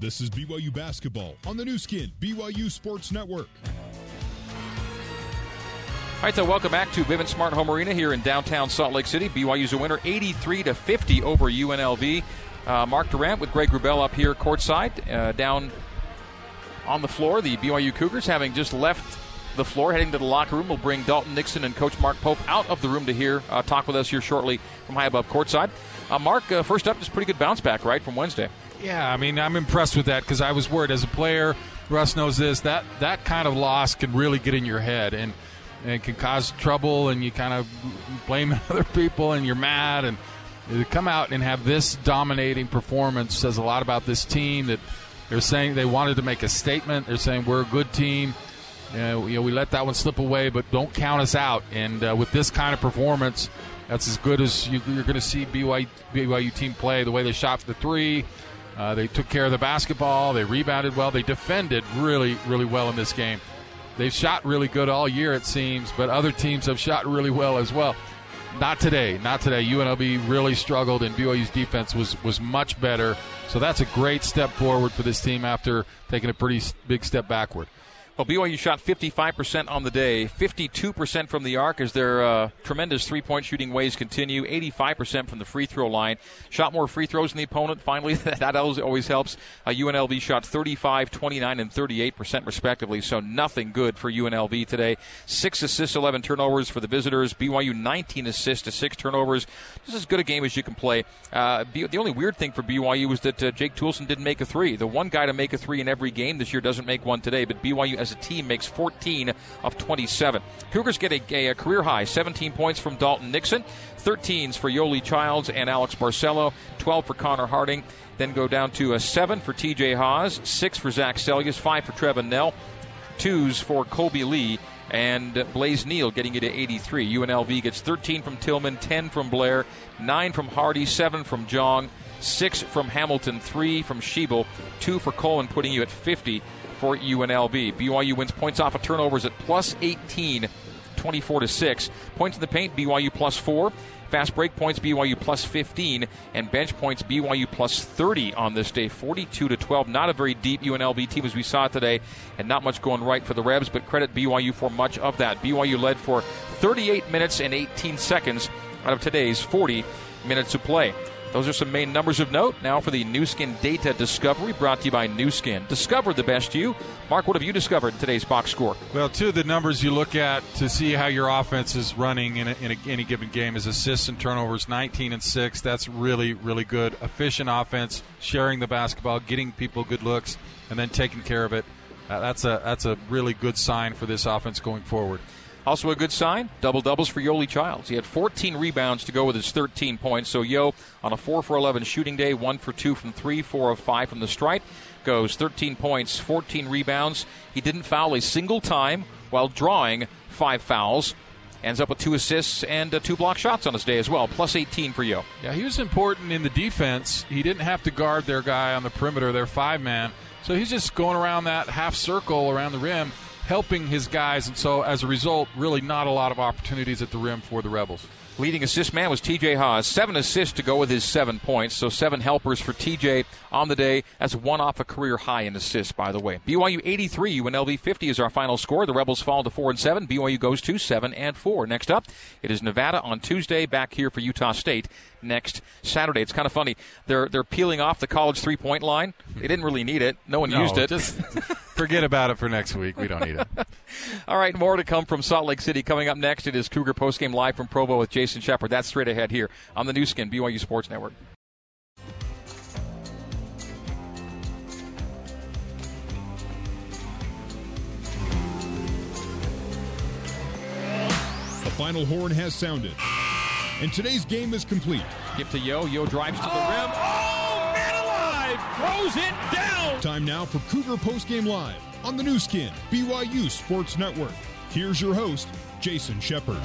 This is BYU Basketball on the Nu Skin, BYU Sports Network. All right, so welcome back to Vivint Smart Home Arena here in downtown Salt Lake City. BYU's a winner 83 to 50 over UNLV. Uh, Mark Durrant with Greg Wrubell up here courtside. Uh, down on the floor, the BYU Cougars having just left the floor, heading to the locker room. We'll bring Dalton Nixon and Coach Mark Pope out of the room to hear uh, talk with us here shortly from high above courtside. Uh, Mark, uh, first up, just pretty good bounce back, right, from Wednesday. Yeah, I mean, I'm impressed with that because I was worried as a player. Russ knows this that that kind of loss can really get in your head and and can cause trouble, and you kind of blame other people, and you're mad, and to come out and have this dominating performance says a lot about this team. That they're saying they wanted to make a statement. They're saying we're a good team. You know, you know we let that one slip away, but don't count us out. And uh, with this kind of performance, that's as good as you, are going to see BYU, BYU team play. The way they shot for the three, uh, they took care of the basketball. They rebounded well. They defended really, really well in this game. They've shot really good all year, it seems, but other teams have shot really well as well. Not today. Not today. UNLV really struggled, and BYU's defense was, was much better. So that's a great step forward for this team after taking a pretty big step backward. Well, BYU shot 55% on the day, 52% from the arc as their uh, tremendous three point shooting ways continue, 85% from the free throw line. Shot more free throws than the opponent, finally. that always helps. Uh, UNLV shot 35, 29, and 38% respectively, so nothing good for UNLV today. Six assists, 11 turnovers for the visitors. BYU 19 assists to six turnovers. This is as good a game as you can play. Uh, the only weird thing for BYU was that uh, Jake Toolson didn't make a three. The one guy to make a three in every game this year doesn't make one today, but BYU as a team makes 14 of 27. Cougars get a, a career high 17 points from Dalton Nixon, 13s for Yoeli Childs and Alex Barcelo, 12 for Connor Harding. Then go down to a 7 for TJ Haws, 6 for Zach Seljaas, 5 for Trevin Knell, 2s for Kolby Lee, and Blaze Nield getting you to 83. UNLV gets 13 from Tillman, 10 from Blair, 9 from Hardy, 7 from Jong, 6 from Hamilton, 3 from Shibel, 2 for Coleman, putting you at 50 for UNLV. BYU wins points off of turnovers at plus 18, 24 to 6. Points in the paint, BYU plus 4. Fast break points, BYU plus 15, and bench points, BYU plus 30 on this day, 42 to 12. Not a very deep UNLV team as we saw today, and not much going right for the Rebs, but credit BYU for much of that. BYU led for 38 minutes and 18 seconds out of today's 40 minutes of play. Those are some main numbers of note. Now for the Nu Skin Data Discovery brought to you by Nu Skin. Discover the best you. Mark, what have you discovered in today's box score? Well, two of the numbers you look at to see how your offense is running in, a, in a, any given game is assists and turnovers, 19 and 6. That's really, really good. Efficient offense, sharing the basketball, getting people good looks, and then taking care of it. Uh, that's a that's a really good sign for this offense going forward. Also, a good sign double doubles for Yoeli Childs. He had 14 rebounds to go with his 13 points. So, Yo, on a 4 for 11 shooting day, 1 for 2 from 3, 4 of 5 from the stripe, goes 13 points, 14 rebounds. He didn't foul a single time while drawing five fouls. Ends up with two assists and uh, two block shots on his day as well, plus 18 for Yo. Yeah, he was important in the defense. He didn't have to guard their guy on the perimeter, their five man. So he's just going around that half circle around the rim helping his guys, and so as a result, really not a lot of opportunities at the rim for the Rebels. Leading assist man was TJ Haws. Seven assists to go with his seven points. So seven helpers for TJ on the day. That's one off a career high in assists, by the way. BYU 83, UNLV 50 is our final score. The Rebels fall to 4 and 7. BYU goes to 7 and 4. Next up, it is Nevada on Tuesday, back here for Utah State next Saturday. It's kind of funny. They're they're peeling off the college three point line. They didn't really need it. No one no, used it. Just forget about it for next week. We don't need it. All right, more to come from Salt Lake City. Coming up next, it is Cougar postgame live from Provo with Jason Shepard. That's straight ahead here on the Nu Skin BYU Sports Network. The final horn has sounded. And today's game is complete. Give to Yo. Yo drives to the oh, rim. Oh, man alive! Throws it down! Time now for Cougar Postgame Live on the Nu Skin, BYU Sports Network. Here's your host, Jason Shepard.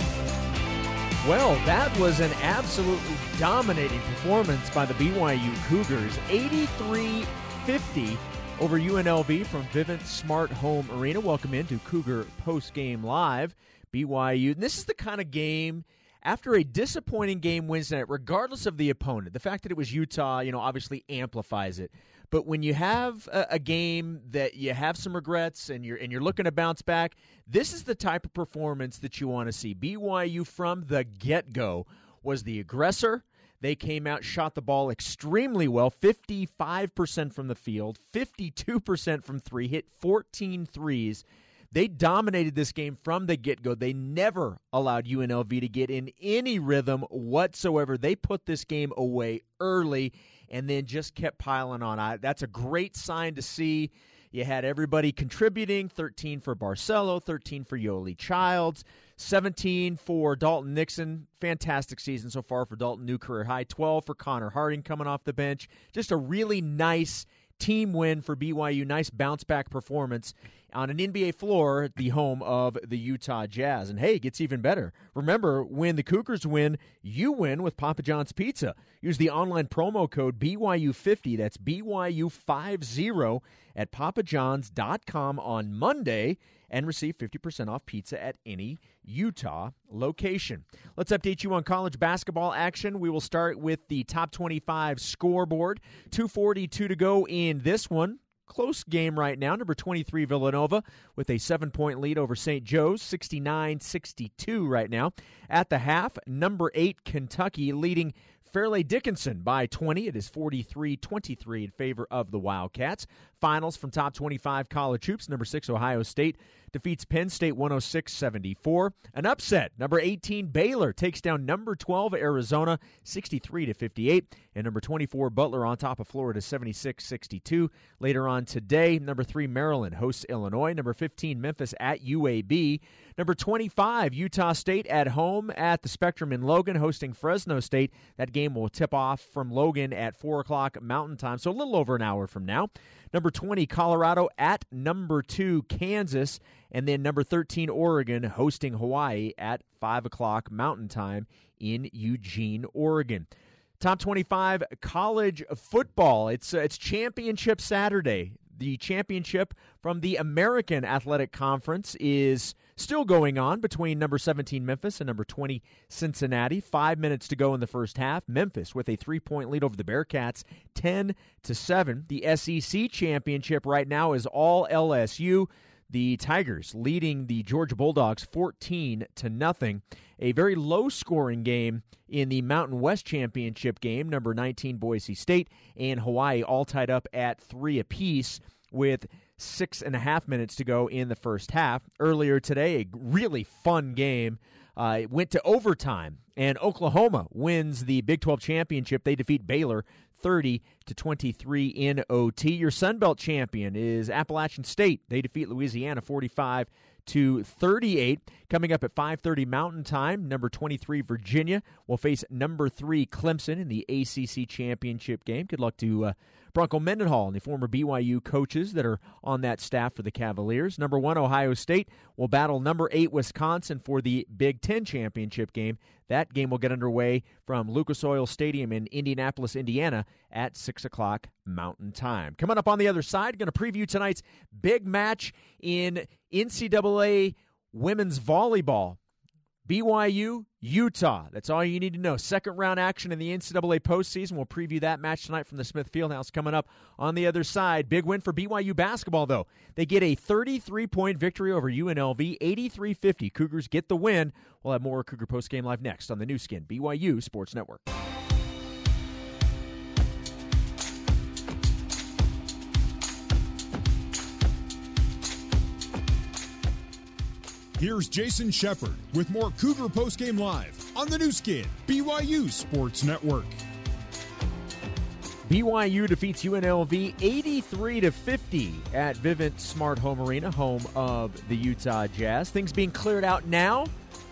Well, that was an absolutely dominating performance by the BYU Cougars. 83 50 over UNLV from Vivint Smart Home Arena. Welcome into Cougar Postgame Live. BYU. And this is the kind of game after a disappointing game Wednesday night, regardless of the opponent, the fact that it was Utah, you know, obviously amplifies it. But when you have a, a, game that you have some regrets and you're and you're looking to bounce back, this is the type of performance that you want to see. BYU from the get go was the aggressor. They came out, shot the ball extremely well 55% from the field, 52% from three, hit 14 threes. They dominated this game from the get go. They never allowed UNLV to get in any rhythm whatsoever. They put this game away early and then just kept piling on. I, that's a great sign to see. You had everybody contributing 13 for Barcelo, 13 for Yoeli Childs, 17 for Dalton Nixon. Fantastic season so far for Dalton, new career high. 12 for Connor Harding coming off the bench. Just a really nice team win for BYU. Nice bounce back performance on an NBA floor, the home of the Utah Jazz. And hey, it gets even better. Remember, when the Cougars win, you win with Papa John's Pizza. Use the online promo code BYU50, that's BYU50 at papajohns.com on Monday and receive 50% off pizza at any Utah location. Let's update you on college basketball action. We will start with the top 25 scoreboard. 242 to go in this one close game right now. Number 23, Villanova, with a seven point lead over St. Joe's, 69 62 right now. At the half, number 8, Kentucky, leading Fairleigh Dickinson by 20. It is 43 23 in favor of the Wildcats. Finals from top 25 college hoops. Number 6, Ohio State defeats Penn State 106 74. An upset. Number 18, Baylor takes down number 12, Arizona 63 to 58. And number 24, Butler on top of Florida 76 62. Later on today, number 3, Maryland hosts Illinois. Number 15, Memphis at UAB. Number 25, Utah State at home at the Spectrum in Logan hosting Fresno State. That game will tip off from Logan at 4 o'clock Mountain Time, so a little over an hour from now. Number 20, Colorado at number 2, Kansas. And then number 13, Oregon hosting Hawaii at 5 o'clock Mountain Time in Eugene, Oregon. Top 25 college football. It's uh, it's championship Saturday. The championship from the American Athletic Conference is still going on between number 17 Memphis and number 20 Cincinnati. 5 minutes to go in the first half. Memphis with a 3-point lead over the Bearcats, 10 to 7. The SEC championship right now is all LSU the Tigers leading the Georgia Bulldogs 14 to nothing. A very low scoring game in the Mountain West Championship game, number 19 Boise State and Hawaii all tied up at three apiece with six and a half minutes to go in the first half. Earlier today, a really fun game. Uh, it went to overtime, and Oklahoma wins the Big 12 championship. They defeat Baylor 30 to 23 in OT. Your Sun Belt champion is Appalachian State. They defeat Louisiana 45 to 38. Coming up at 5:30 Mountain Time, number 23 Virginia will face number 3 Clemson in the ACC championship game. Good luck to uh, Bronco Mendenhall and the former BYU coaches that are on that staff for the Cavaliers. Number 1 Ohio State will battle number 8 Wisconsin for the Big 10 championship game. That game will get underway from Lucas Oil Stadium in Indianapolis, Indiana at 6 o'clock Mountain Time. Coming up on the other side, going to preview tonight's big match in NCAA women's volleyball. BYU, Utah. That's all you need to know. Second round action in the NCAA postseason. We'll preview that match tonight from the Smith Fieldhouse coming up on the other side. Big win for BYU basketball, though. They get a 33 point victory over UNLV, 83 50. Cougars get the win. We'll have more Cougar Post Game Live next on the Nu Skin, BYU Sports Network. Here's Jason Shepard with more Cougar Postgame Live on the Nu Skin, BYU Sports Network. BYU defeats UNLV 83 to 50 at Vivint Smart Home Arena, home of the Utah Jazz. Things being cleared out now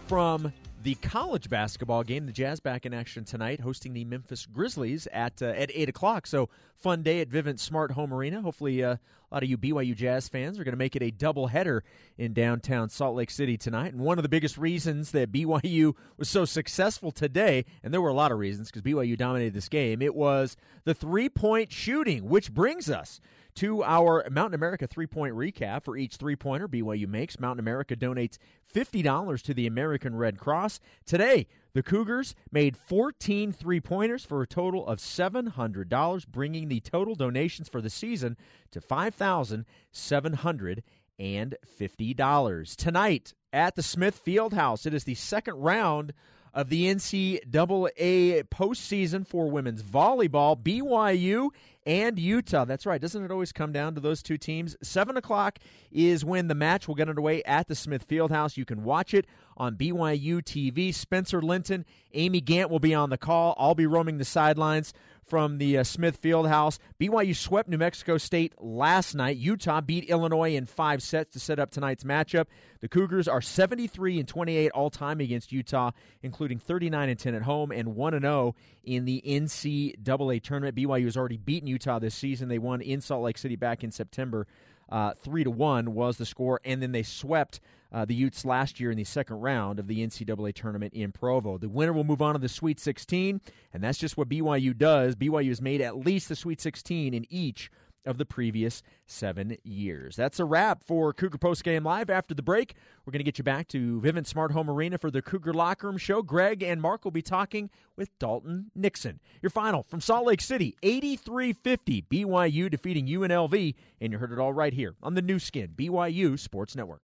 from the college basketball game. The Jazz back in action tonight, hosting the Memphis Grizzlies at uh, at eight o'clock. So fun day at Vivint Smart Home Arena. Hopefully, uh, a lot of you BYU Jazz fans are going to make it a double header in downtown Salt Lake City tonight. And one of the biggest reasons that BYU was so successful today, and there were a lot of reasons because BYU dominated this game, it was the three point shooting, which brings us to our Mountain America three point recap for each three pointer BYU makes. Mountain America donates $50 to the American Red Cross. Today, The Cougars made 14 three pointers for a total of $700, bringing the total donations for the season to $5,750. Tonight at the Smith Fieldhouse, it is the second round of the NCAA postseason for women's volleyball. BYU and Utah. That's right. Doesn't it always come down to those two teams? 7 o'clock is when the match will get underway at the Smith Fieldhouse. You can watch it on BYU TV. Spencer Linton, Amy Gant will be on the call. I'll be roaming the sidelines from the uh, Smith Fieldhouse. BYU swept New Mexico State last night. Utah beat Illinois in five sets to set up tonight's matchup. The Cougars are 73 and 28 all time against Utah, including 39 and 10 at home and 1 and 0 in the NCAA tournament. BYU has already beaten Utah this season. They won in Salt Lake City back in September. Uh, three to one was the score, and then they swept uh, the Utes last year in the second round of the NCAA tournament in Provo. The winner will move on to the Sweet 16, and that's just what BYU does. BYU has made at least the Sweet 16 in each of the previous seven years. That's a wrap for Cougar Post Game Live. After the break, we're going to get you back to Vivint Smart Home Arena for the Cougar Locker Room Show. Greg and Mark will be talking with Dalton Nixon. Your final from Salt Lake City, 83-50, BYU defeating UNLV, and you heard it all right here on the Nu Skin, BYU Sports Network.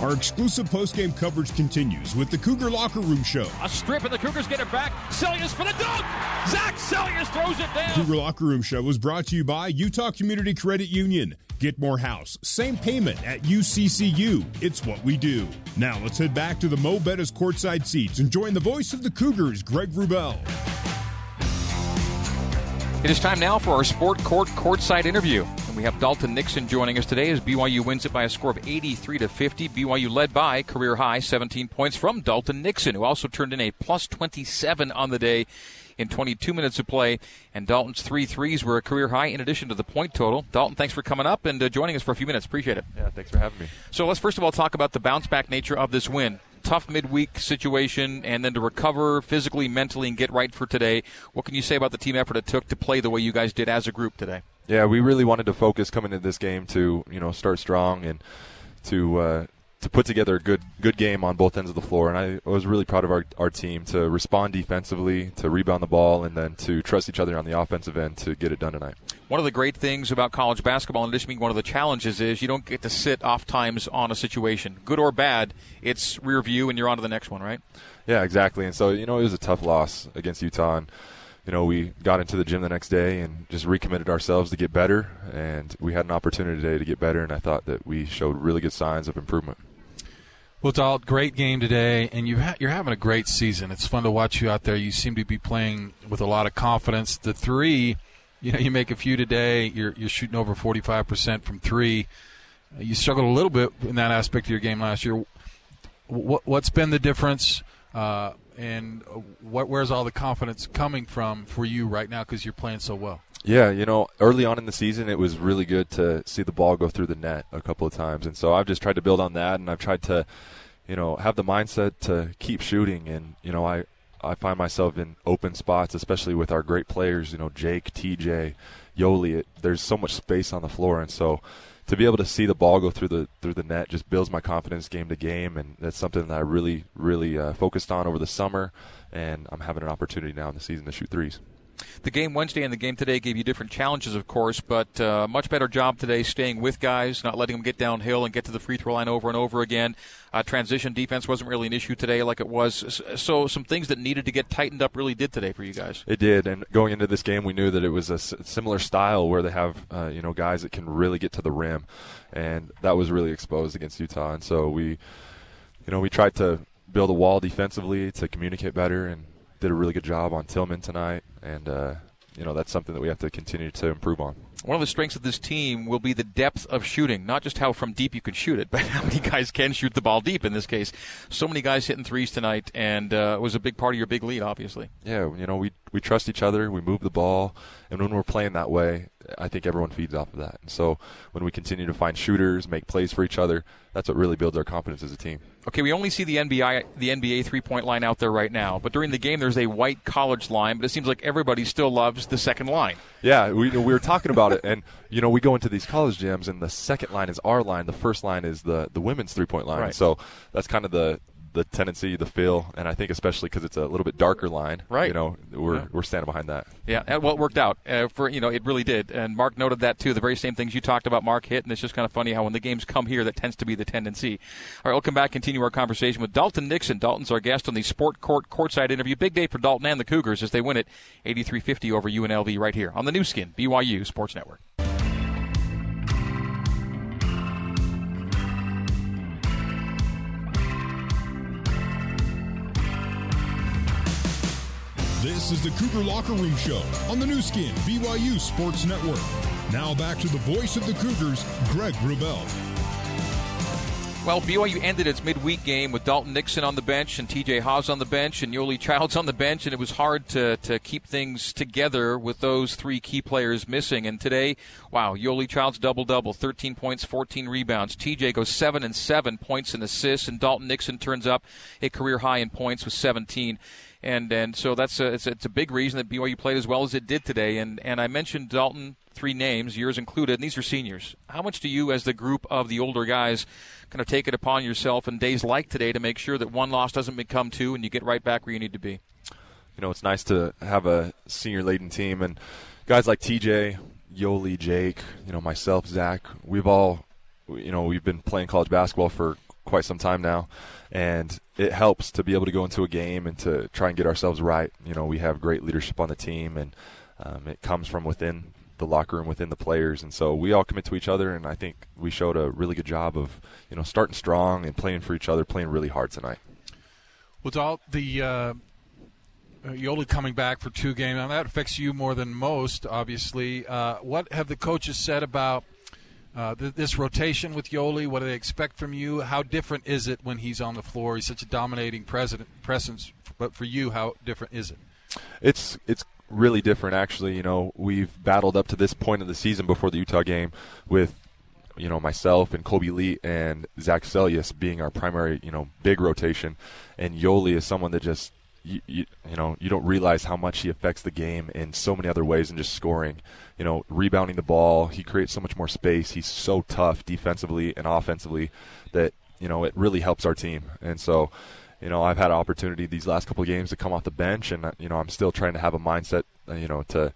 Our exclusive post-game coverage continues with the Cougar Locker Room Show. A strip and the Cougars get it back. Seljaas for the dunk. Zach Seljaas throws it down. Cougar Locker Room Show was brought to you by Utah Community Credit Union. Get more house, same payment at UCCU. It's what we do. Now let's head back to the Mo' Bettahs courtside seats and join the voice of the Cougars, Greg Wrubell. It is time now for our Sport Court courtside interview. And we have Dalton Nixon joining us today as BYU wins it by a score of 83 to 50. BYU led by career high 17 points from Dalton Nixon, who also turned in a plus 27 on the day in 22 minutes of play. And Dalton's three threes were a career high in addition to the point total. Dalton, thanks for coming up and uh, joining us for a few minutes. Appreciate it. Yeah, thanks for having me. So let's first of all talk about the bounce back nature of this win tough midweek situation and then to recover physically, mentally, and get right for today. What can you say about the team effort it took to play the way you guys did as a group today? Yeah, we really wanted to focus coming into this game to you know start strong and to uh, to put together a good good game on both ends of the floor. And I was really proud of our, our team to respond defensively, to rebound the ball, and then to trust each other on the offensive end to get it done tonight. One of the great things about college basketball, in addition to being one of the challenges, is you don't get to sit off times on a situation, good or bad. It's rear view, and you're on to the next one, right? Yeah, exactly. And so you know it was a tough loss against Utah. And, you know, we got into the gym the next day and just recommitted ourselves to get better. And we had an opportunity today to get better, and I thought that we showed really good signs of improvement. Well, Dalt, great game today, and you ha- you're having a great season. It's fun to watch you out there. You seem to be playing with a lot of confidence. The three, you know, you make a few today. You're you're shooting over 45 percent from three. You struggled a little bit in that aspect of your game last year. What what's been the difference, uh, and what where's all the confidence coming from for you right now because you're playing so well? Yeah, you know, early on in the season, it was really good to see the ball go through the net a couple of times, and so I've just tried to build on that, and I've tried to, you know, have the mindset to keep shooting, and you know, I I find myself in open spots, especially with our great players, you know, Jake, TJ, Yoeli. It, there's so much space on the floor, and so to be able to see the ball go through the through the net just builds my confidence game to game, and that's something that I really really uh, focused on over the summer, and I'm having an opportunity now in the season to shoot threes. The game Wednesday and the game today gave you different challenges, of course, but uh, much better job today staying with guys, not letting them get downhill and get to the free throw line over and over again. Uh, transition defense wasn't really an issue today like it was. So some things that needed to get tightened up really did today for you guys. It did, and going into this game, we knew that it was a similar style where they have uh, you know guys that can really get to the rim, and that was really exposed against Utah. And so we, you know, we tried to build a wall defensively to communicate better and did a really good job on Tillman tonight, and uh, you know that's something that we have to continue to improve on. One of the strengths of this team will be the depth of shooting, not just how from deep you can shoot it, but how many guys can shoot the ball deep. In this case, so many guys hitting threes tonight, and uh, it was a big part of your big lead, obviously. Yeah, you know we we trust each other, we move the ball, and when we're playing that way, I think everyone feeds off of that. And so when we continue to find shooters, make plays for each other, that's what really builds our confidence as a team. Okay, we only see the NBA the NBA three point line out there right now, but during the game there's a white college line, but it seems like everybody still loves the second line. Yeah, we we were talking about it, and you know we go into these college gyms, and the second line is our line, the first line is the the women's three point line. Right. So that's kind of the the tendency, the feel, and I think especially because it's a little bit darker line. Right. You know, we're Yeah. we're standing behind that. Yeah, and, well, it worked out uh, for you know it really did, and Mark noted that too. The very same things you talked about, Mark hit, and it's just kind of funny how when the games come here, that tends to be the tendency. All right, we'll come back, continue our conversation with Dalton Nixon. Dalton's our guest on the Sport Court courtside interview. Big day for Dalton and the Cougars as they win it 83-50 over UNLV right here on the Nu Skin BYU Sports Network. This is the Cougar Locker Room Show on the Nu Skin BYU Sports Network. Now back to the voice of the Cougars, Greg Wrubell. Well, BYU ended its midweek game with Dalton Nixon on the bench and TJ Haws on the bench and Yoeli Childs on the bench, and it was hard to, to keep things together with those three key players missing. And today, wow, Yoeli Childs double double, 13 points, 14 rebounds. TJ goes 7 and 7 points and assists, and Dalton Nixon turns up a career high in points with 17 and and so that's a, it's, a, it's a big reason that BYU played as well as it did today. And and I mentioned Dalton three names, yours included, and these are seniors. How much do you, as the group of the older guys, kind of take it upon yourself in days like today to make sure that one loss doesn't become two and you get right back where you need to be? You know, it's nice to have a senior laden team and guys like TJ, Yoeli, Jake, you know, myself, Zach. We've all, you know, we've been playing college basketball for quite some time now, and it helps to be able to go into a game and to try and get ourselves right. You know, we have great leadership on the team, and um, it comes from within the locker room, within the players, and so we all commit to each other. And I think we showed a really good job of, you know, starting strong and playing for each other, playing really hard tonight. With all the uh, Yoeli coming back for two games, now that affects you more than most, obviously. Uh, what have the coaches said about uh, th- this rotation with Yoeli? What do they expect from you? How different is it when he's on the floor? He's such a dominating president, presence, but for you, how different is it? It's it's really different actually. You know, we've battled up to this point of the season before the Utah game with you know myself and Kolby Lee and Zach Seljaas being our primary you know big rotation, and Yoeli is someone that just you, you, you know you don't realize how much he affects the game in so many other ways than just scoring. You know, rebounding the ball, he creates so much more space. He's so tough defensively and offensively that you know it really helps our team. And so, you know, I've had an opportunity these last couple of games to come off the bench, and you know I'm still trying to have a mindset, uh, you know, to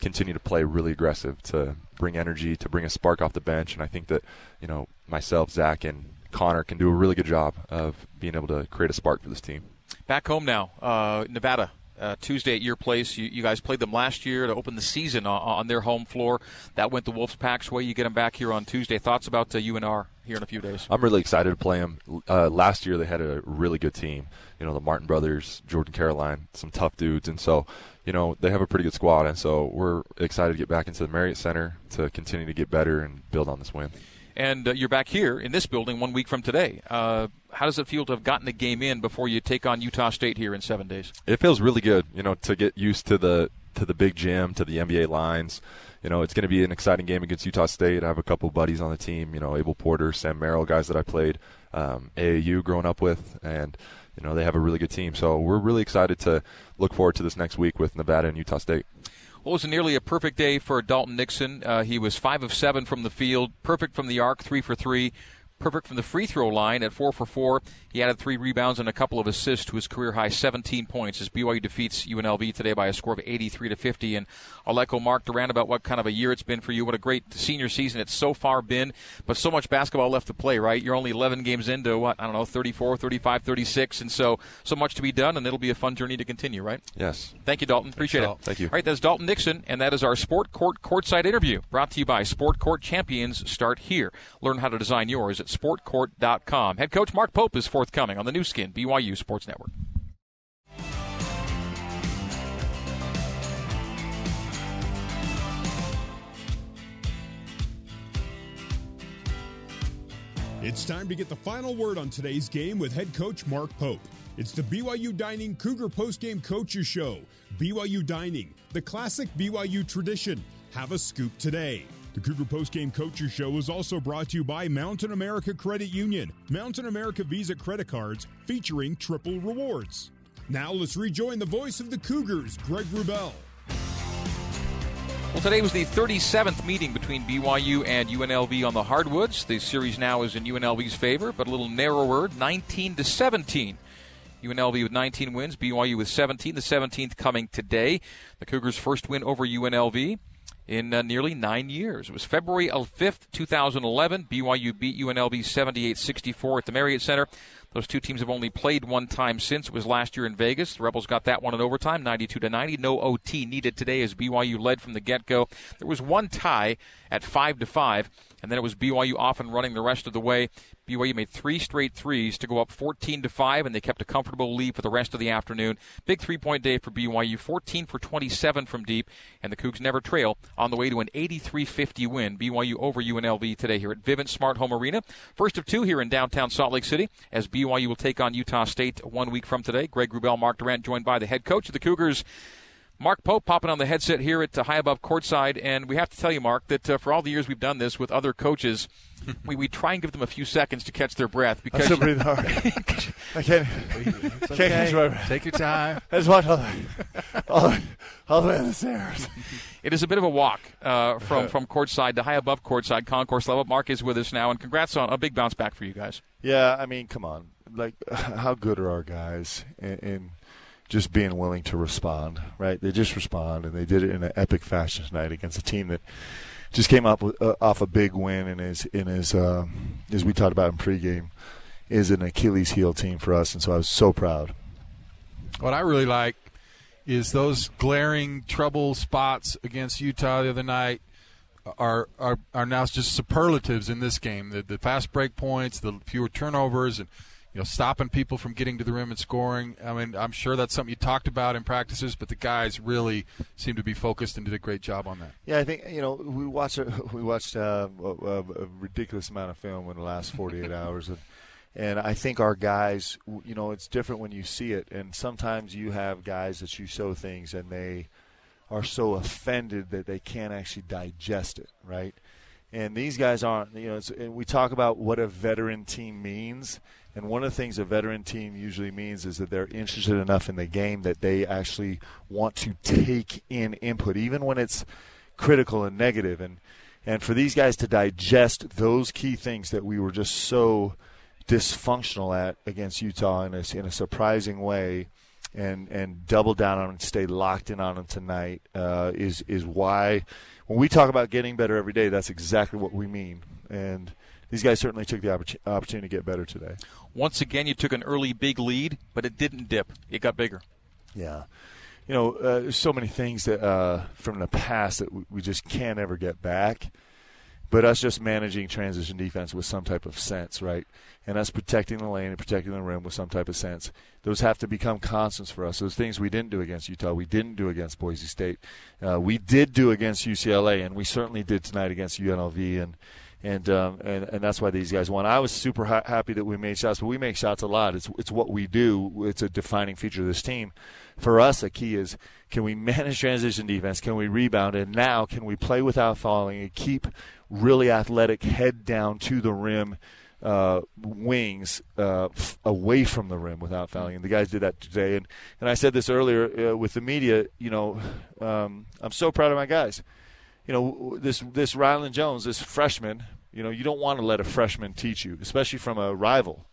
continue to play really aggressive, to bring energy, to bring a spark off the bench. And I think that you know myself, Zach, and Connor can do a really good job of being able to create a spark for this team. Back home now, uh, Nevada. Uh, Tuesday at your place. You, you, guys played them last year to open the season on, on, their home floor. That went the Wolves Pack's way. You get them back here on Tuesday. Thoughts about uh, UNR here in a few days? I'm really excited to play them. Uh, last year they had a really good team. You know, the Martin brothers, Jordan Caroline, some tough dudes, and so you know they have a pretty good squad. And so we're excited to get back into the Marriott Center to continue to get better and build on this win and uh, you're back here in this building one week from today. Uh, how does it feel to have gotten the game in before you take on Utah State here in seven days? It feels really good, you know, to get used to the to the big gym, to the NBA lines. You know, it's going to be an exciting game against Utah State. I have a couple buddies on the team, you know, Abel Porter, Sam Merrill, guys that I played um, AAU growing up with, and you know they have a really good team. So we're really excited to look forward to this next week with Nevada and Utah State. It was nearly a perfect day for Dalton Nixon. Uh, he was five of seven from the field, perfect from the arc, three for three, perfect from the free throw line at four for four. He added three rebounds and a couple of assists to his career high 17 points as BYU defeats UNLV today by a score of 83 to 50. And I'll echo Mark Durrant about what kind of a year it's been for you. What a great senior season it's so far been, but so much basketball left to play, right? You're only 11 games into what, I don't know, 34, 35, 36. And so, so much to be done, and it'll be a fun journey to continue, right? Yes. Thank you, Dalton. Appreciate Thanks, it. Thank you. All right, that's Dalton Nixon, and that is our Sport Court Courtside interview brought to you by Sport Court Champions. Start here. Learn how to design yours at sportcourt.com. Head coach Mark Pope is forthcoming on the Nu Skin BYU Sports Network. It's time to get the final word on today's game with head coach Mark Pope. It's the BYU Dining Cougar Postgame Coaches Show. BYU Dining, the classic BYU tradition. Have a scoop today. The Cougar Postgame Coaches Show is also brought to you by Mountain America Credit Union. Mountain America Visa credit cards featuring triple rewards. Now let's rejoin the voice of the Cougars, Greg Wrubell. Well, today was the 37th meeting between BYU and UNLV on the hardwoods. The series now is in UNLV's favor, but a little narrower, 19 to 17. UNLV with 19 wins, BYU with 17. The 17th coming today. The Cougars' first win over UNLV in uh, nearly nine years. It was February 5th, 2011. BYU beat UNLV 78 64 at the Marriott Center. Those two teams have only played one time since. It was last year in Vegas. The Rebels got that one in overtime, 92 to 90. No OT needed today as BYU led from the get-go. There was one tie at 5 to 5 and then it was BYU off and running the rest of the way. BYU made three straight threes to go up 14 to 5, and they kept a comfortable lead for the rest of the afternoon. Big three point day for BYU, 14 for 27 from deep, and the Cougs never trail on the way to an 83 50 win. BYU over UNLV today here at Vivint Smart Home Arena. First of two here in downtown Salt Lake City as BYU will take on Utah State one week from today. Greg Wrubell, Mark Durrant, joined by the head coach of the Cougars. Mark Pope popping on the headset here at uh, High Above Courtside, and we have to tell you, Mark, that uh, for all the years we've done this with other coaches, we, we try and give them a few seconds to catch their breath because I still breathe hard. I can't. It's Can't catch my okay. breath. Take your time. I just walked all the, all, the, all the way on the stairs. it is a bit of a walk uh, from from courtside to high above courtside concourse level. Mark is with us now, and congrats on a big bounce back for you guys. Yeah, I mean, come on. Like, how good are our guys and, in just being willing to respond, right? They just respond, and they did it in an epic fashion tonight against a team that just came up with, uh, off a big win and is in his uh, as we talked about in pregame is an Achilles heel team for us, and so I was so proud. What I really like is those glaring trouble spots against Utah the other night are are, are now just superlatives in this game. The, the fast break points, the fewer turnovers, and you know stopping people from getting to the rim and scoring. I mean, I'm sure that's something you talked about in practices, but the guys really seem to be focused and did a great job on that. Yeah, I think you know we watched we watched uh, a, a, ridiculous amount of film in the last 48 hours, and and I think our guys, you know, it's different when you see it, and sometimes you have guys that you show things and they are so offended that they can't actually digest it, right? And these guys aren't. You know, and we talk about what a veteran team means. And one of the things a veteran team usually means is that they're interested enough in the game that they actually want to take in input, even when it's critical and negative. And and for these guys to digest those key things that we were just so dysfunctional at against Utah in a, in a surprising way, and and double down on and stay locked in on them tonight uh, is is why when we talk about getting better every day, that's exactly what we mean. And these guys certainly took the opportunity to get better today. Once again, you took an early big lead, but it didn't dip; it got bigger. Yeah. You know, uh, there's so many things that uh, from the past that we, we just can't ever get back. But us just managing transition defense with some type of sense, right? And us protecting the lane and protecting the rim with some type of sense. Those have to become constants for us. Those things we didn't do against Utah, we didn't do against Boise State. Uh, we did do against UCLA, and we certainly did tonight against UNLV. And and um, and and that's why these guys won. I was super ha- happy that we made shots, but we make shots a lot. It's it's what we do. It's a defining feature of this team. For us, a key is can we manage transition defense? Can we rebound? And now can we play without falling and keep really athletic, head down to the rim, uh, wings uh, f- away from the rim without fouling. And the guys did that today. And and I said this earlier uh, with the media. You know, um, I'm so proud of my guys you know this this Rylan Jones, this freshman. You know, you don't want to let a freshman teach you, especially from a rival.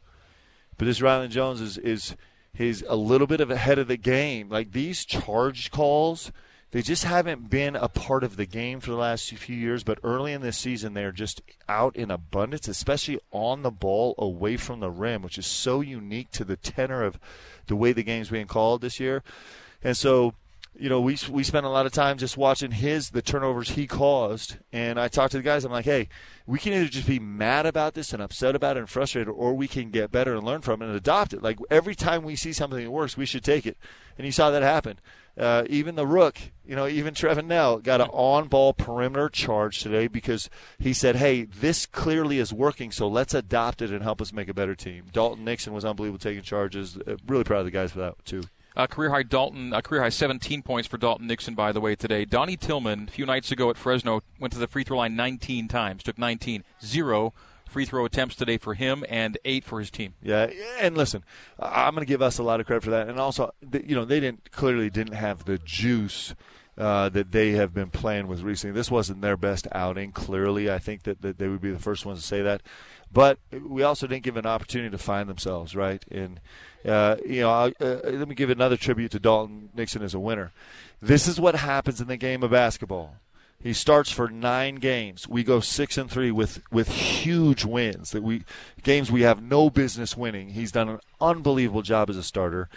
But this Rylan Jones is is he's a little bit of ahead of the game. Like these charge calls, they just haven't been a part of the game for the last few years. But early in this season, they're just out in abundance, especially on the ball, away from the rim, which is so unique to the tenor of the way the game's being called this year. And so you know, we we spent a lot of time just watching his the turnovers he caused, and I talked to the guys. I'm like, hey, we can either just be mad about this and upset about it and frustrated, or we can get better and learn from it and adopt it. Like every time we see something that works, we should take it, and you saw that happen. Uh, even the rook, you know, even Trevin Knell got an on-ball perimeter charge today because he said, "Hey, this clearly is working, so let's adopt it and help us make a better team." Dalton Nixon was unbelievable taking charges. Uh, really proud of the guys for that too. Uh, career high Dalton, uh, career high 17 points for Dalton Nixon, by the way, today. Donnie Tillman, a few nights ago at Fresno, went to the free throw line 19 times, took 19, zero free throw attempts today for him and eight for his team. Yeah, and listen, I'm going to give us a lot of credit for that, and also, you know, they didn't clearly didn't have the juice. Uh, that they have been playing with recently. This wasn't their best outing. Clearly, I think that, that they would be the first ones to say that. But we also didn't give an opportunity to find themselves, right? And uh, you know, uh, let me give another tribute to Dalton Nixon as a winner. This is what happens in the game of basketball. He starts for nine games. We go six and three with with huge wins that we games we have no business winning. He's done an unbelievable job as a starter.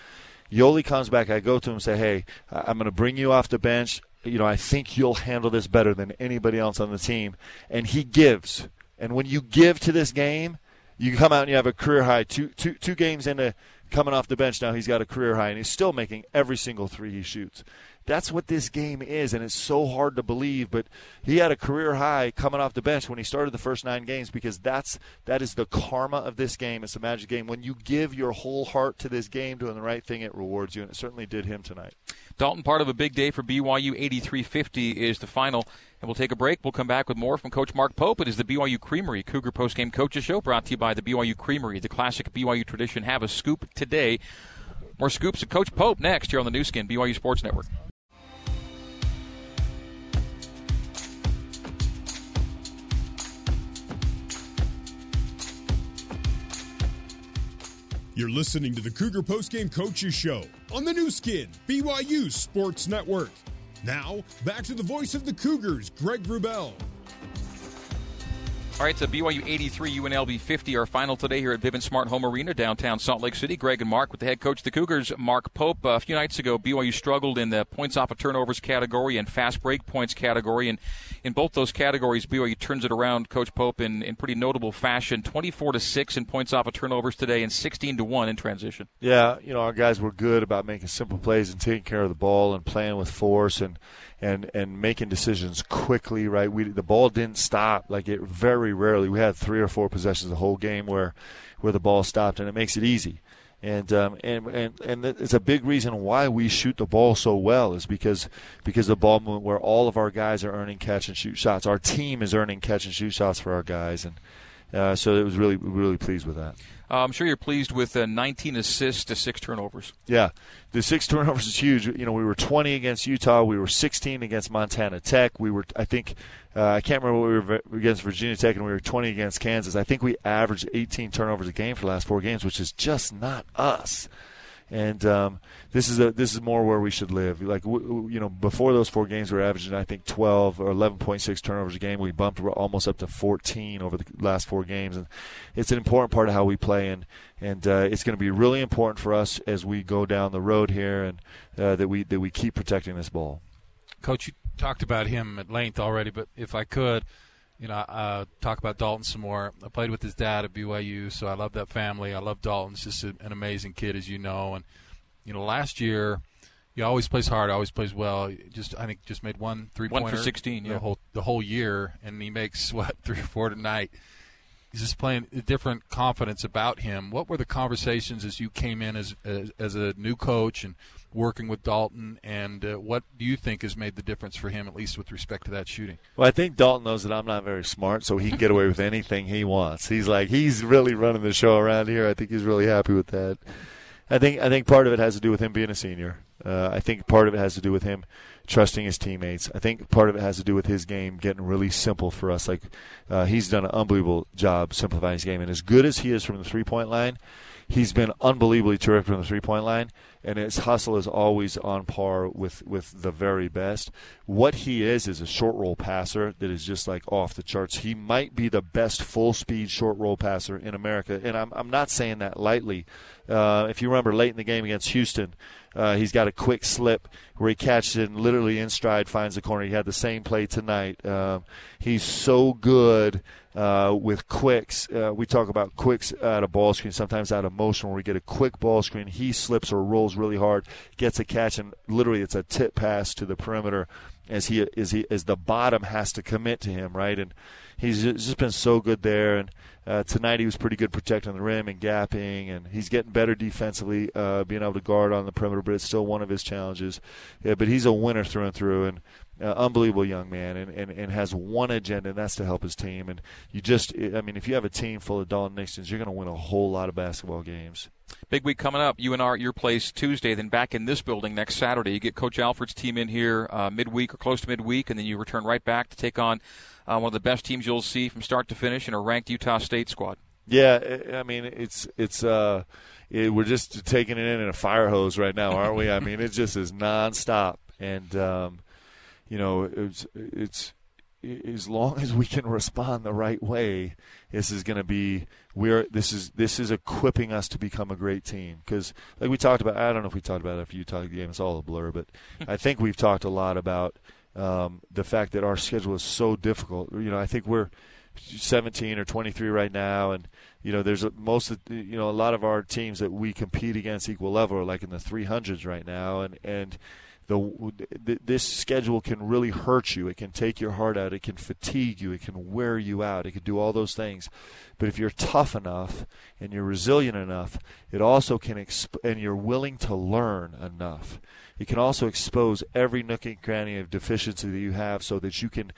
Yoeli comes back. I go to him and say, "Hey, I'm going to bring you off the bench. You know, I think you'll handle this better than anybody else on the team." And he gives. And when you give to this game, you come out and you have a career high two two two games into coming off the bench now. He's got a career high, and he's still making every single three he shoots that's what this game is, and it's so hard to believe. But he had a career high coming off the bench when he started the first nine games because that's that is the karma of this game. It's a magic game. When you give your whole heart to this game, doing the right thing, it rewards you, and it certainly did him tonight. Dalton, part of a big day for BYU. 83-50 is the final. And we'll take a break. We'll come back with more from Coach Mark Pope. It is the BYU Creamery Cougar Postgame Coaches Show brought to you by the BYU Creamery, the classic BYU tradition. Have a scoop today. More scoops of Coach Pope next here on the Nu Skin, BYU Sports Network. You're listening to the Cougar Postgame Coaches Show on the Nu Skin, BYU Sports Network. Now, back to the voice of the Cougars, Greg Wrubell. All right, so BYU 83, UNLV 50, our final today here at Vivint Smart Home Arena, downtown Salt Lake City. Greg and Mark with the head coach the Cougars, Mark Pope. Uh, a few nights ago, BYU struggled in the points off of turnovers category and fast break points category. And in both those categories, BYU turns it around, Coach Pope, in, in pretty notable fashion 24 to 6 in points off of turnovers today and 16 to 1 in transition. Yeah, you know, our guys were good about making simple plays and taking care of the ball and playing with force. And and and making decisions quickly. Right, we the ball didn't stop. Like it very rarely. We had three or four possessions the whole game where where the ball stopped, and it makes it easy. And um, and and and it's a big reason why we shoot the ball so well is because because the ball movement where all of our guys are earning catch and shoot shots. Our team is earning catch and shoot shots for our guys, and uh, so it was really really pleased with that. Uh, I'm sure you're pleased with uh, 19 assists to six turnovers. Yeah, the six turnovers is huge. You know, we were 20 against Utah. We were 16 against Montana Tech. We were, I think, uh, I can't remember what we were against Virginia Tech, and we were 20 against Kansas. I think we averaged 18 turnovers a game for the last four games, which is just not us and um, this is a this is more where we should live. Like w- you know, before those four games, we are averaging I think 12 or 11.6 turnovers a game. We bumped almost up to 14 over the last four games, and it's an important part of how we play, and and uh, it's going to be really important for us as we go down the road here, and uh, that we that we keep protecting this ball. Coach, you talked about him at length already, but if I could you know, uh, talk about Dalton some more. I played with his dad at BYU, so I love that family. I love Dalton. He's just a, an amazing kid, as you know. And you know, last year he always plays hard, always plays well. Just I think just made one three pointer. One for sixteen, yeah. The whole the whole year, and he makes what three or four tonight. He's just playing a different confidence about him. What were the conversations as you came in as as, as a new coach and working with Dalton, and uh, what do you think has made the difference for him, at least with respect to that shooting? Well, I think Dalton knows that I'm not very smart, so he can get away with anything he wants. He's like he's really running the show around here. I think he's really happy with that. I think I think part of it has to do with him being a senior. Uh, I think part of it has to do with him trusting his teammates. I think part of it has to do with his game getting really simple for us. Like uh, he's done an unbelievable job simplifying his game, and as good as he is from the three point line, he's been unbelievably terrific from the three point line, and his hustle is always on par with, with the very best. What he is is a short roll passer that is just like off the charts. He might be the best full speed short roll passer in America, and I'm, I'm not saying that lightly. Uh, if you remember late in the game against Houston, uh, he's got a quick slip where he catches it and literally in stride finds the corner. He had the same play tonight. Um, he's so good uh, with quicks. Uh, we talk about quicks out of ball screen, sometimes out of motion, where we get a quick ball screen. He slips or rolls really hard, gets a catch, and literally it's a tip pass to the perimeter as he as he as the bottom has to commit to him, right? And he's just been so good there. And uh, tonight he was pretty good protecting the rim and gapping, and he's getting better defensively, uh, being able to guard on the perimeter. But it's still one of his challenges. Yeah, but he's a winner through and through, and uh, unbelievable young man, and, and, and has one agenda, and that's to help his team. And you just, I mean, if you have a team full of Dalton Nixons, you're going to win a whole lot of basketball games. Big week coming up. UNR at your place Tuesday, then back in this building next Saturday. You get Coach Alford's team in here uh, midweek or close to midweek, and then you return right back to take on uh, one of the best teams you'll see from start to finish in a ranked Utah State squad. Yeah, I mean it's it's uh, it, we're just taking it in in a fire hose right now, aren't we? I mean it just is nonstop, and um, you know it's it's as long as we can respond the right way, this is going to be we're this is this is equipping us to become a great team. Because like we talked about, I don't know if we talked about it after you talked the game. It's all a blur, but I think we've talked a lot about um, the fact that our schedule is so difficult. You know, I think we're 17 or 23 right now, and you know, there's a, most of you know a lot of our teams that we compete against equal level are like in the 300s right now, and and the this schedule can really hurt you. It can take your heart out. It can fatigue you. It can wear you out. It can do all those things. But if you're tough enough and you're resilient enough, it also can exp- and you're willing to learn enough. It can also expose every nook and cranny of deficiency that you have, so that you can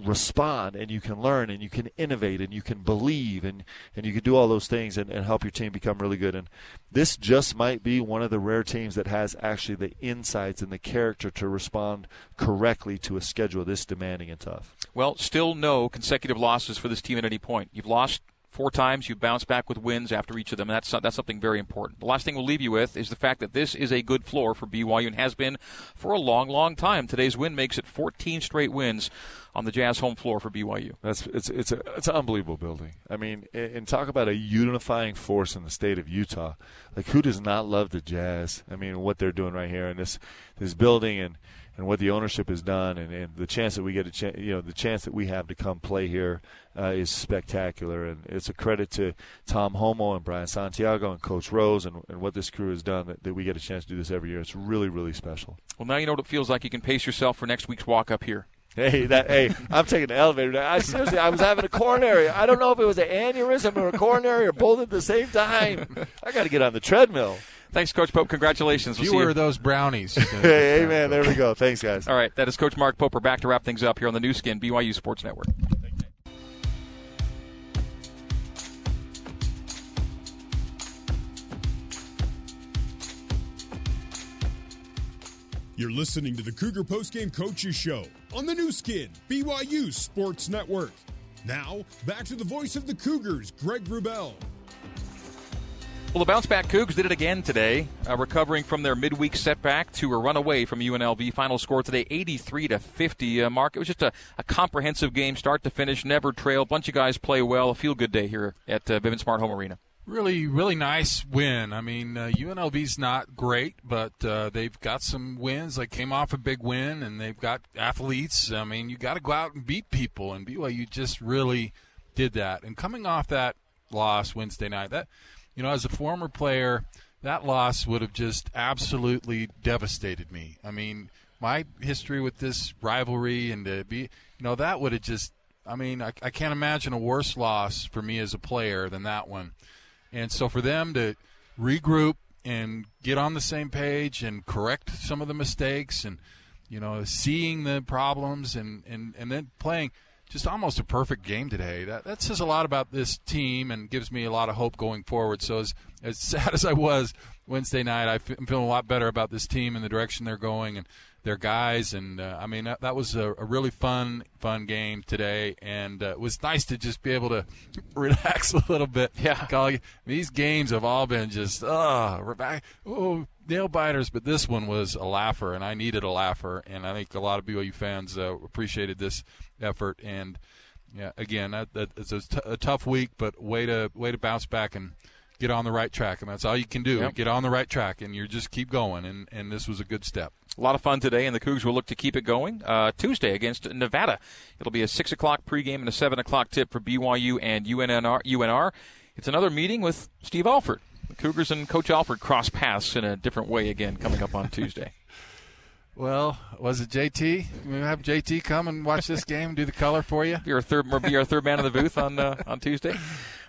respond and you can learn and you can innovate and you can believe and, and you can do all those things and, and help your team become really good. And this just might be one of the rare teams that has actually the insights and the character to respond correctly to a schedule this demanding and tough. Well, still no consecutive losses for this team at any point. You've lost four times. You bounce back with wins after each of them. That's that's something very important. The last thing we'll leave you with is the fact that this is a good floor for BYU and has been for a long, long time. Today's win makes it 14 straight wins on the Jazz home floor for BYU. That's it's it's a it's an unbelievable building. I mean, and talk about a unifying force in the state of Utah. Like who does not love the Jazz? I mean, what they're doing right here in this this building and and what the ownership has done, and, and the chance that we get a chance, you know, the chance that we have to come play here uh, is spectacular, and it's a credit to Tom Homo and Brian Santiago and Coach Rose and, and what this crew has done that, that we get a chance to do this every year. It's really, really special. Well, now you know what it feels like. You can pace yourself for next week's walk up here. Hey, that hey, I'm taking the elevator. I seriously, I was having a coronary. I don't know if it was an aneurysm or a coronary or both at the same time. I got to get on the treadmill. Thanks, Coach Pope. Congratulations. We'll you were those brownies. hey, man. There we go. Thanks, guys. All right. That is Coach Mark Pope. We're back to wrap things up here on the Nu Skin BYU Sports Network. You're listening to the Cougar Postgame Coaches Show on the Nu Skin BYU Sports Network. Now, back to the voice of the Cougars, Greg Wrubell. Well, the bounce back Cougs did it again today, uh, recovering from their midweek setback to a run away from UNLV. Final score today, 83 to 50. Uh, Mark, it was just a, a, comprehensive game, start to finish, never trail. Bunch of guys play well. A feel good day here at uh, Vivint Smart Home Arena. Really, really nice win. I mean, uh, UNLV's not great, but uh, they've got some wins. They came off a big win, and they've got athletes. I mean, you got to go out and beat people, and BYU just really did that. And coming off that loss Wednesday night, that you know, as a former player, that loss would have just absolutely devastated me. I mean, my history with this rivalry and to be, you know, that would have just. I mean, I, I can't imagine a worse loss for me as a player than that one. And so for them to regroup and get on the same page and correct some of the mistakes and you know seeing the problems and and and then playing just almost a perfect game today. That that says a lot about this team and gives me a lot of hope going forward. So as as sad as I was Wednesday night, I'm feeling a lot better about this team and the direction they're going and their guys. And uh, I mean, that, that was a, a, really fun, fun game today, and uh, it was nice to just be able to relax a little bit. Yeah, these games have all been just oh, oh nail biters, but this one was a laugher, and I needed a laugher, and I think a lot of BYU fans uh, appreciated this effort. And yeah, again, that, that, it's a, t- a tough week, but way to way to bounce back and get on the right track, and that's all you can do. Yep. Get on the right track, and you just keep going. And and this was a good step. A lot of fun today, and the Cougs will look to keep it going. Uh, Tuesday against Nevada, it'll be a six o'clock pregame and a seven o'clock tip for BYU and UNR. UNR. It's another meeting with Steve Alford. The Cougars and Coach Alford cross paths in a different way again coming up on Tuesday. Well, was it JT? We have JT come and watch this game, do the color for you. Be our third, be our third man in the booth on uh, on Tuesday.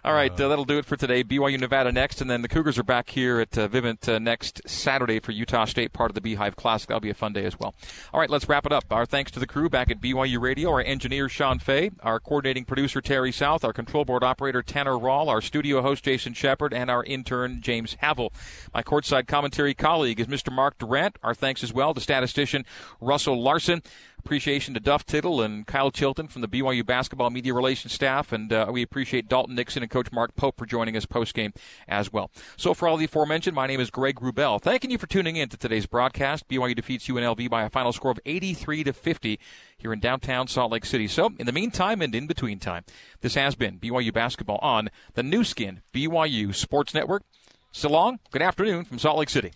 All right, uh, that'll do it for today. BYU Nevada next, and then the Cougars are back here at uh, Vivint uh, next Saturday for Utah State, part of the Beehive Classic. That'll be a fun day as well. All right, let's wrap it up. Our thanks to the crew back at BYU Radio, our engineer Sean Fay, our coordinating producer Terry South, our control board operator Tanner Rawl, our studio host Jason Shepard, and our intern James Havel. My courtside commentary colleague is Mr. Mark Durrant. Our thanks as well to statistician Russell Larson. Appreciation to Duff Tittle and Kyle Chilton from the BYU basketball media relations staff, and uh, we appreciate Dalton Nixon and Coach Mark Pope for joining us post game as well. So, for all the aforementioned, my name is Greg Wrubell. Thanking you for tuning in to today's broadcast. BYU defeats UNLV by a final score of 83 to 50 here in downtown Salt Lake City. So, in the meantime and in between time, this has been BYU basketball on the Nu Skin BYU Sports Network. So long. Good afternoon from Salt Lake City.